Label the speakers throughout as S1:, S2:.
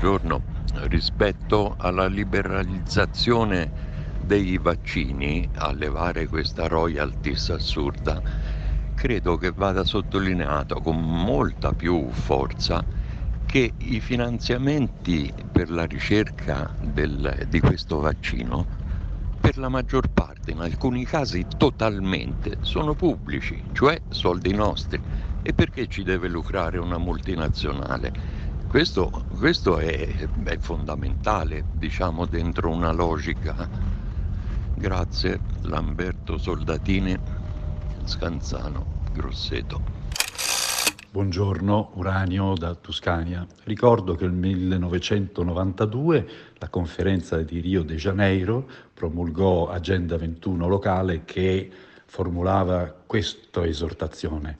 S1: buongiorno. Rispetto alla liberalizzazione dei vaccini, a levare questa royalties assurda, credo che vada sottolineato con molta più forza che i finanziamenti per la ricerca del, di questo vaccino, per la maggior parte, in alcuni casi totalmente, sono pubblici, cioè soldi nostri. E perché ci deve lucrare una multinazionale? Questo, questo è, è, fondamentale, diciamo, dentro una logica. Grazie, Lamberto Soldatini, Scanzano, Grosseto.
S2: Buongiorno, Uranio da Tuscania. Ricordo che nel 1992 la conferenza di Rio de Janeiro promulgò Agenda 21 locale che formulava questa esortazione.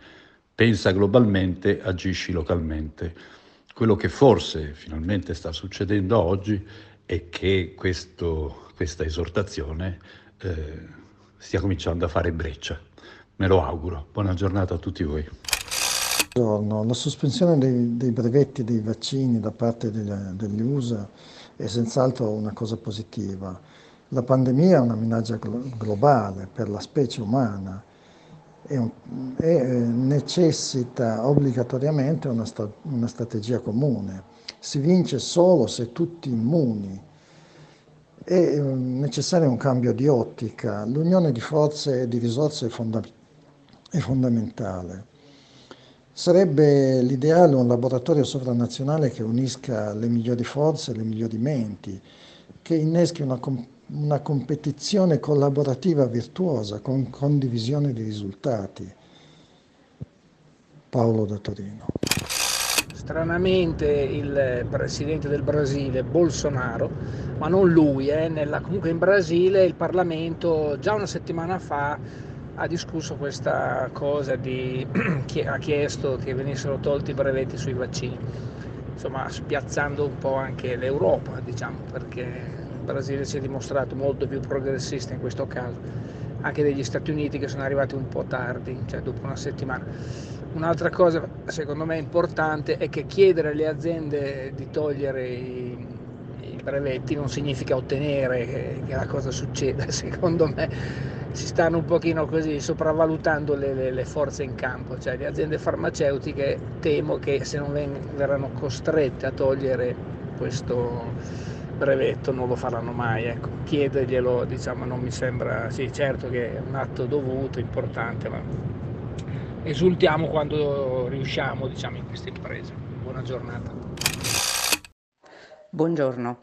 S2: Pensa globalmente, agisci localmente. Quello che forse finalmente sta succedendo oggi è che questo, questa esortazione eh, stia cominciando a fare breccia. Me lo auguro. Buona giornata a tutti voi.
S3: La sospensione dei, dei brevetti dei vaccini da parte degli, degli USA è senz'altro una cosa positiva. La pandemia è una minaccia globale per la specie umana e, e eh, necessita obbligatoriamente una, sta, una strategia comune. Si vince solo se tutti immuni. È eh, necessario un cambio di ottica. L'unione di forze e di risorse è, fonda, è fondamentale. Sarebbe l'ideale un laboratorio sovranazionale che unisca le migliori forze, le migliori menti, che inneschi una una competizione collaborativa virtuosa con condivisione di risultati. Paolo da Torino.
S4: Stranamente il presidente del Brasile, Bolsonaro, ma non lui, eh, nella, comunque in Brasile il Parlamento già una settimana fa ha discusso questa cosa di ha chiesto che venissero tolti i brevetti sui vaccini, insomma spiazzando un po' anche l'Europa, diciamo, perché Brasile si è dimostrato molto più progressista in questo caso, anche degli Stati Uniti che sono arrivati un po' tardi, cioè dopo una settimana. Un'altra cosa secondo me importante è che chiedere alle aziende di togliere i, i brevetti non significa ottenere che, che, la cosa succeda, secondo me si stanno un pochino così sopravvalutando le, le, le forze in campo, cioè le aziende farmaceutiche temo che se non verranno costrette a togliere questo brevetto non lo faranno mai, ecco. chiederglielo diciamo, non mi sembra, sì certo che è un atto dovuto, importante, ma esultiamo quando riusciamo diciamo, in questa impresa. Buona giornata.
S5: Buongiorno,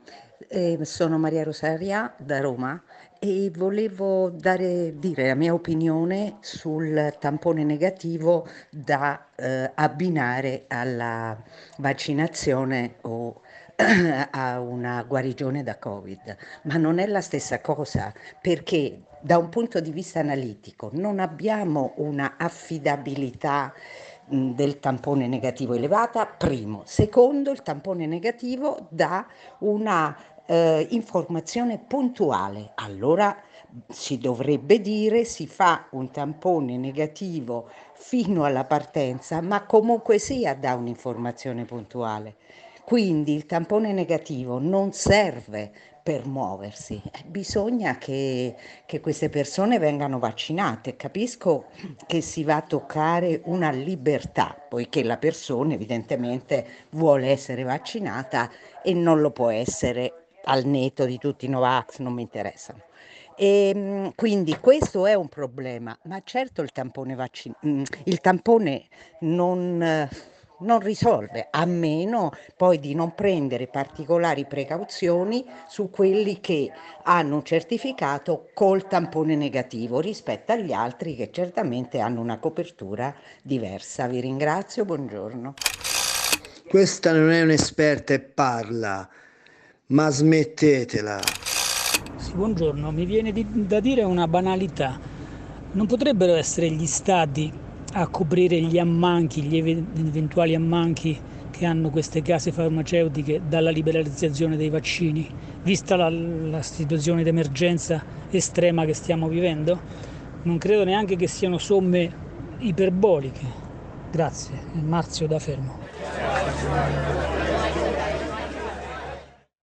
S5: eh, sono Maria Rosaria da Roma e volevo dare, dire la mia opinione sul tampone negativo da eh, abbinare alla vaccinazione o a una guarigione da Covid, ma non è la stessa cosa perché da un punto di vista analitico non abbiamo una affidabilità del tampone negativo elevata, primo. Secondo, il tampone negativo dà una eh, informazione puntuale. Allora si dovrebbe dire si fa un tampone negativo fino alla partenza, ma comunque sia dà un'informazione puntuale. Quindi il tampone negativo non serve per muoversi, eh, bisogna che, che, queste persone vengano vaccinate. Capisco che si va a toccare una libertà, poiché la persona evidentemente vuole essere vaccinata e non lo può essere al netto di tutti i Novax, non mi interessano. E, ehm, quindi questo è un problema, ma certo il tampone, vaccin- mm, il tampone non non risolve, a meno poi di non prendere particolari precauzioni su quelli che hanno un certificato col tampone negativo rispetto agli altri che certamente hanno una copertura diversa. Vi ringrazio, buongiorno.
S6: Questa non è un'esperta e parla, ma smettetela.
S7: Sì, buongiorno, mi viene di, da dire una banalità. Non potrebbero essere gli stati a coprire gli ammanchi, gli eventuali ammanchi che hanno queste case farmaceutiche dalla liberalizzazione dei vaccini, vista la, la situazione di emergenza estrema che stiamo vivendo? Non credo neanche che siano somme iperboliche. Grazie, Marzio da Fermo.